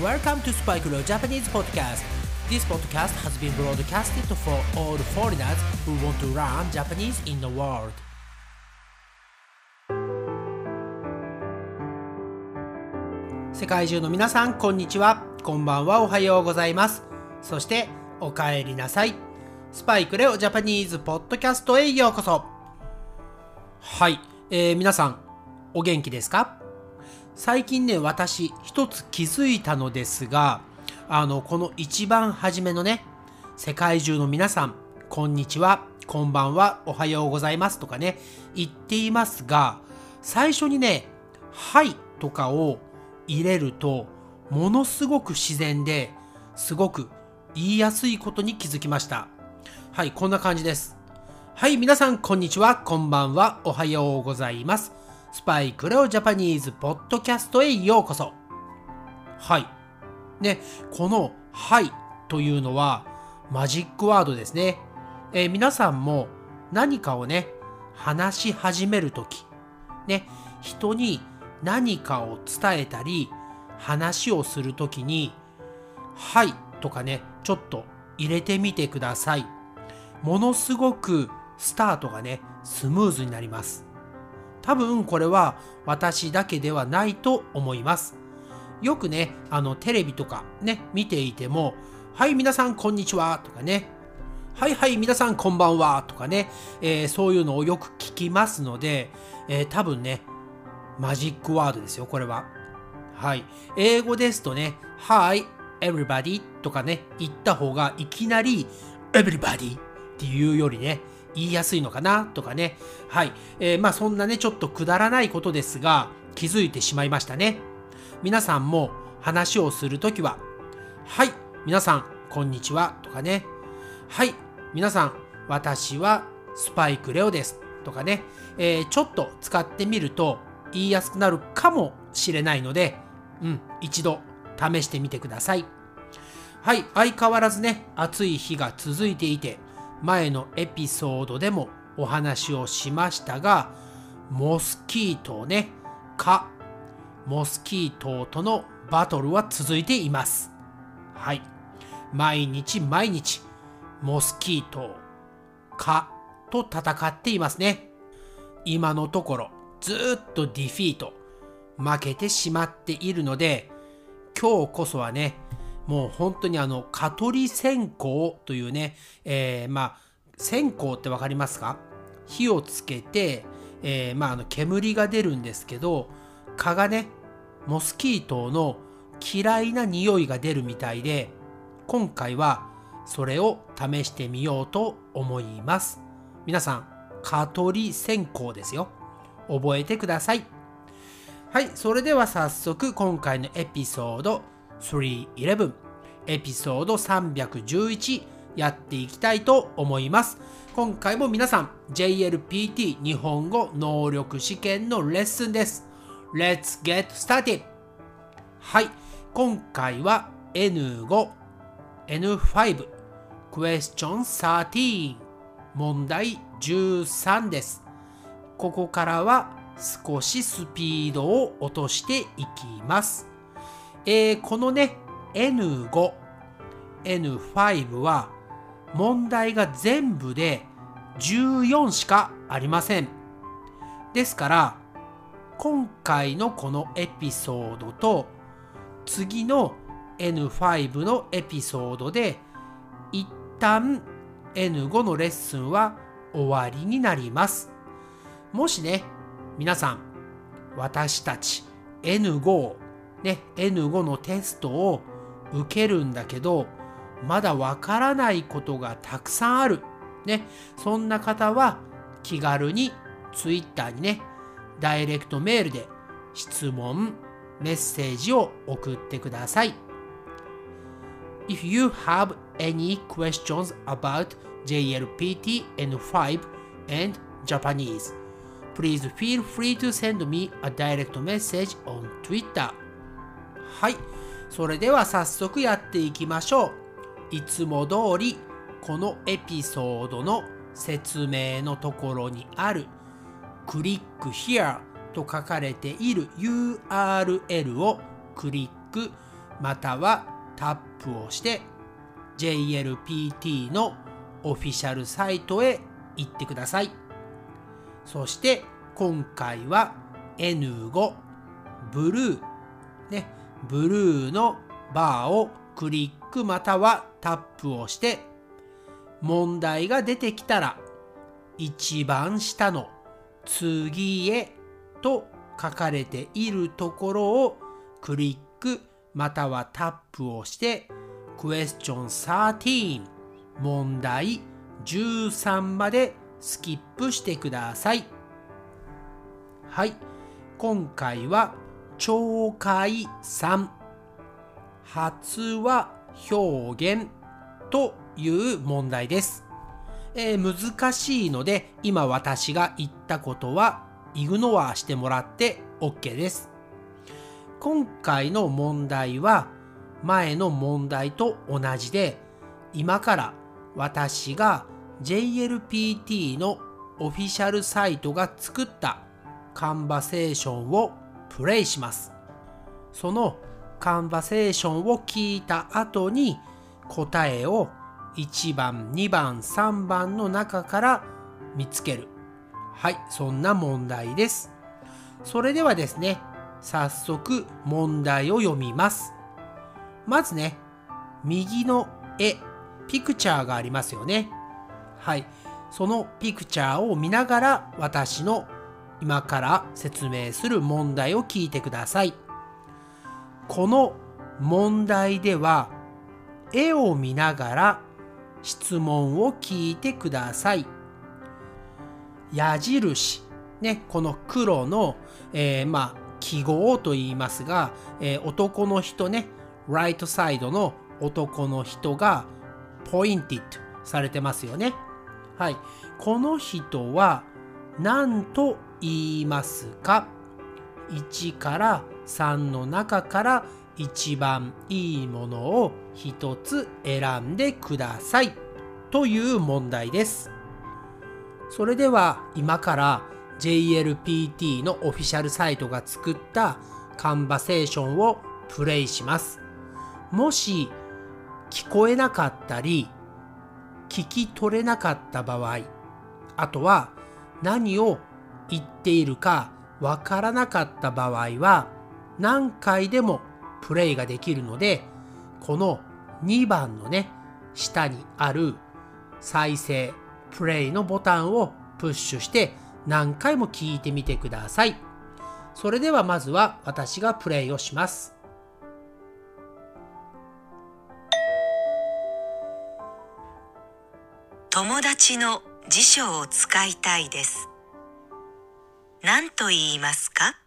Welcome to Spike Leo Japanese Podcast. This podcast has been broadcasted for all foreigners who want to learn Japanese in the world. 世界中の皆さん、こんにちは。こんばんは。おはようございます。そして、お帰りなさい。スパイクレオジャパニーズポッドキャストへようこそ。はい、えー皆さん、お元気ですか最近ね、私、一つ気づいたのですが、あの、この一番初めのね、世界中の皆さん、こんにちは、こんばんは、おはようございますとかね、言っていますが、最初にね、はいとかを入れると、ものすごく自然で、すごく言いやすいことに気づきました。はい、こんな感じです。はい、皆さん、こんにちは、こんばんは、おはようございます。スパイクレオジャパニーズポッドキャストへようこそ。はい。ね、この「はい」というのはマジックワードですね。えー皆さんも何かをね、話し始めるとき、ね、人に何かを伝えたり、話をするときに、はいとかね、ちょっと入れてみてください。ものすごくスタートがね、スムーズになります。多分これは私だけではないと思います。よくね、あのテレビとかね、見ていても、はい、皆さんこんにちはとかね、はいはい、皆さんこんばんはとかね、えーそういうのをよく聞きますので、えー多分ね、マジックワードですよ、これは。はい。英語ですとね、Hi, everybody とかね、言った方がいきなり everybody っていうよりね、言いやすいのかなとかね。はい。えーまあそんなね、ちょっとくだらないことですが、気づいてしまいましたね。皆さんも話をするときは、はい、皆さん、こんにちはとかね。はい、皆さん、私はスパイクレオですとかね。えーちょっと使ってみると言いやすくなるかもしれないので、うん、一度試してみてください。はい、相変わらずね、暑い日が続いていて、前のエピソードでもお話をしましたが、モスキートね、蚊、モスキートとのバトルは続いています。はい。毎日毎日、モスキート、蚊と戦っていますね。今のところ、ずっとディフィート、負けてしまっているので、今日こそはね、もう本当にあの、蚊取り線香というね、えーまあ、線香ってわかりますか？火をつけて、えーまあ、あの煙が出るんですけど、蚊がね、モスキートの嫌いな匂いが出るみたいで、今回はそれを試してみようと思います。皆さん、蚊取り線香ですよ。覚えてください。はい、それでは早速今回のエピソード311エピソード311やっていきたいと思います。今回も皆さん JLPT 日本語能力試験のレッスンです。Let's get started! はい、今回は N5、N5、Question 13問題13です。ここからは少しスピードを落としていきます。えーこのね、N5、N5 は問題が全部で14しかありません。ですから、今回のこのエピソードと次の N5 のエピソードで一旦 N5 のレッスンは終わりになります。もしね、皆さん、私たち N5 を、ね、N5 のテストを受けるんだけど、まだわからないことがたくさんある。ね、そんな方は気軽に Twitter にね、ダイレクトメールで質問、メッセージを送ってください。If you have any questions about JLPT N5 and Japanese, please feel free to send me a direct message on Twitter. はい。それでは早速やっていきましょう。いつも通り、このエピソードの説明のところにある Click Here と書かれている URL をクリックまたはタップをして JLPT のオフィシャルサイトへ行ってください。そして今回は N5 ブルーね、ブルーのバーをクリックまたはタップをして問題が出てきたら一番下の次へと書かれているところをクリックまたはタップをしてクエスチョン13問題13までスキップしてください。はい。今回は懲戒3発話表現という問題です。えー、難しいので今私が言ったことはイグノアしてもらって OK です。今回の問題は前の問題と同じで今から私が JLPT のオフィシャルサイトが作ったカンバセーションをプレイします。そのカンバセーションを聞いた後に答えを1番、2番、3番の中から見つける。はい、そんな問題です。それではですね、早速問題を読みます。まずね、右の絵、ピクチャーがありますよね。はい。そのピクチャーを見ながら私の今から説明する問題を聞いてください。この問題では絵を見ながら質問を聞いてください。矢印、ね、この黒の、えー、まあ記号と言いますが、えー、男の人ね、ライトサイドの男の人がポインティッドされてますよね。はい。この人は何と言いますか ?1 から3の中から一番いいものを一つ選んでくださいという問題です。それでは今から JLPT のオフィシャルサイトが作ったカンバセーションをプレイします。もし聞こえなかったり聞き取れなかった場合、あとは何を言っているかわからなかった場合は何回でもプレイができるのでこの2番のね下にある再生プレイのボタンをプッシュして何回も聞いてみてください。それではまずは私がプレイをします。友達の辞書を使いたいです。何と言いますか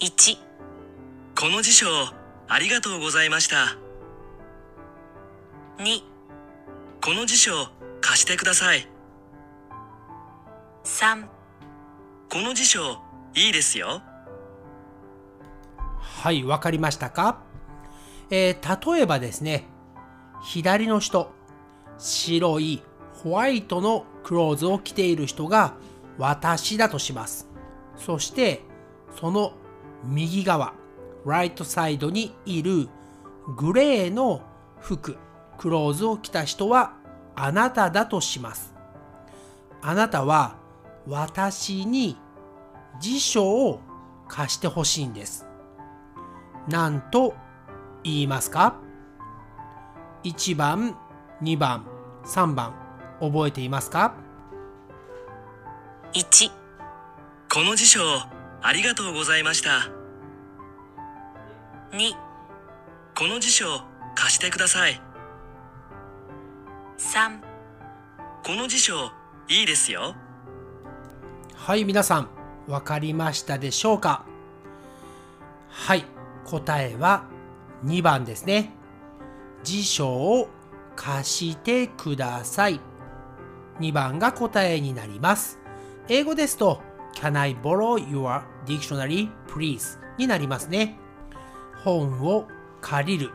？1この辞書ありがとうございました。2この辞書貸してください。3この辞書いいですよ。はいわかりましたか？えー、例えばですね左の人白いホワイトのクローズを着ている人が私だとします。そしてその右側、ライトサイドにいるグレーの服、クローズを着た人はあなただとします。あなたは私に辞書を貸してほしいんです。何と言いますか ?1 番、2番、3番覚えていますか？1この辞書ありがとうございました。2この辞書貸してください。3この辞書いいですよ。はい皆さんわかりましたでしょうか？はい答えは2番ですね。辞書を貸してください2番が答えになります。英語ですと Can I borrow your dictionary please? になりますね。本を借りる。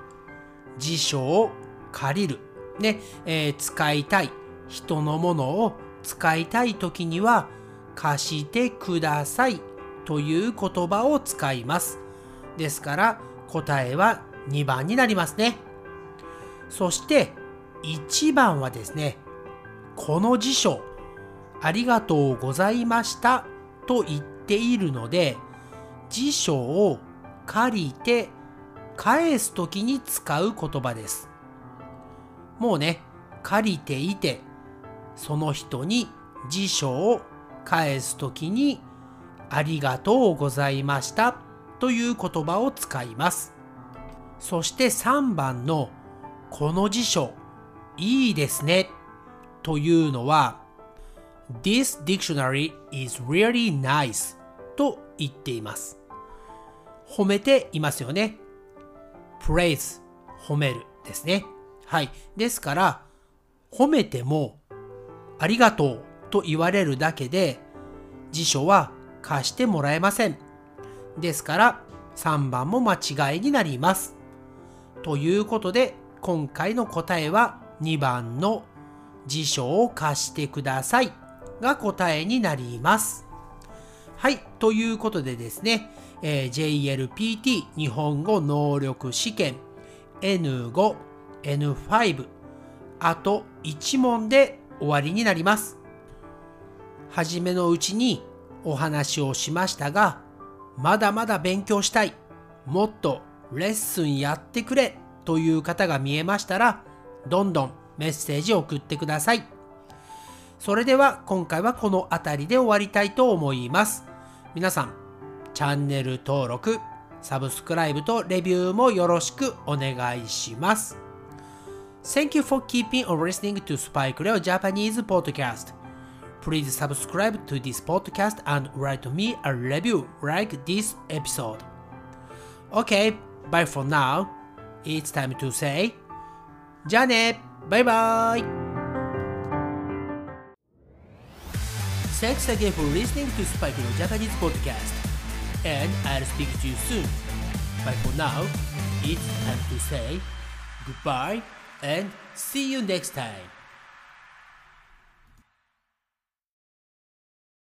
辞書を借りる。ね、えー、使いたい。人のものを使いたい時には貸してくださいという言葉を使います。ですから答えは2番になりますね。そして1番はですね、この辞書、ありがとうございましたと言っているので、辞書を借りて返すときに使う言葉です。もうね、借りていて、その人に辞書を返すときに、ありがとうございましたという言葉を使います。そして3番のこの辞書いいですねというのは This dictionary is really nice と言っています。褒めていますよね。praise 褒めるですね。はい。ですから、褒めてもありがとうと言われるだけで辞書は貸してもらえません。ですから3番も間違いになります。ということで今回の答えは2番の辞書を貸してくださいが答えになります。はい。ということでですね、えー、JLPT 日本語能力試験 N5、N5 あと1問で終わりになります。はじめのうちにお話をしましたが、まだまだ勉強したい、もっとレッスンやってくれという方が見えましたら、どんどんメッセージを送ってください。それでは今回はこの辺りで終わりたいと思います。皆さん、チャンネル登録、サブスクライブとレビューもよろしくお願いします。Thank you for keeping on listening to Spike Leo Japanese podcast. Please subscribe to this podcast and write me a review like this episode. Okay, bye for now. It's time to say じゃあねバイバイ Thanks again for listening to Spike no Japanese podcast. And I'll speak to you soon. But for now, it's time to say goodbye and see you next time.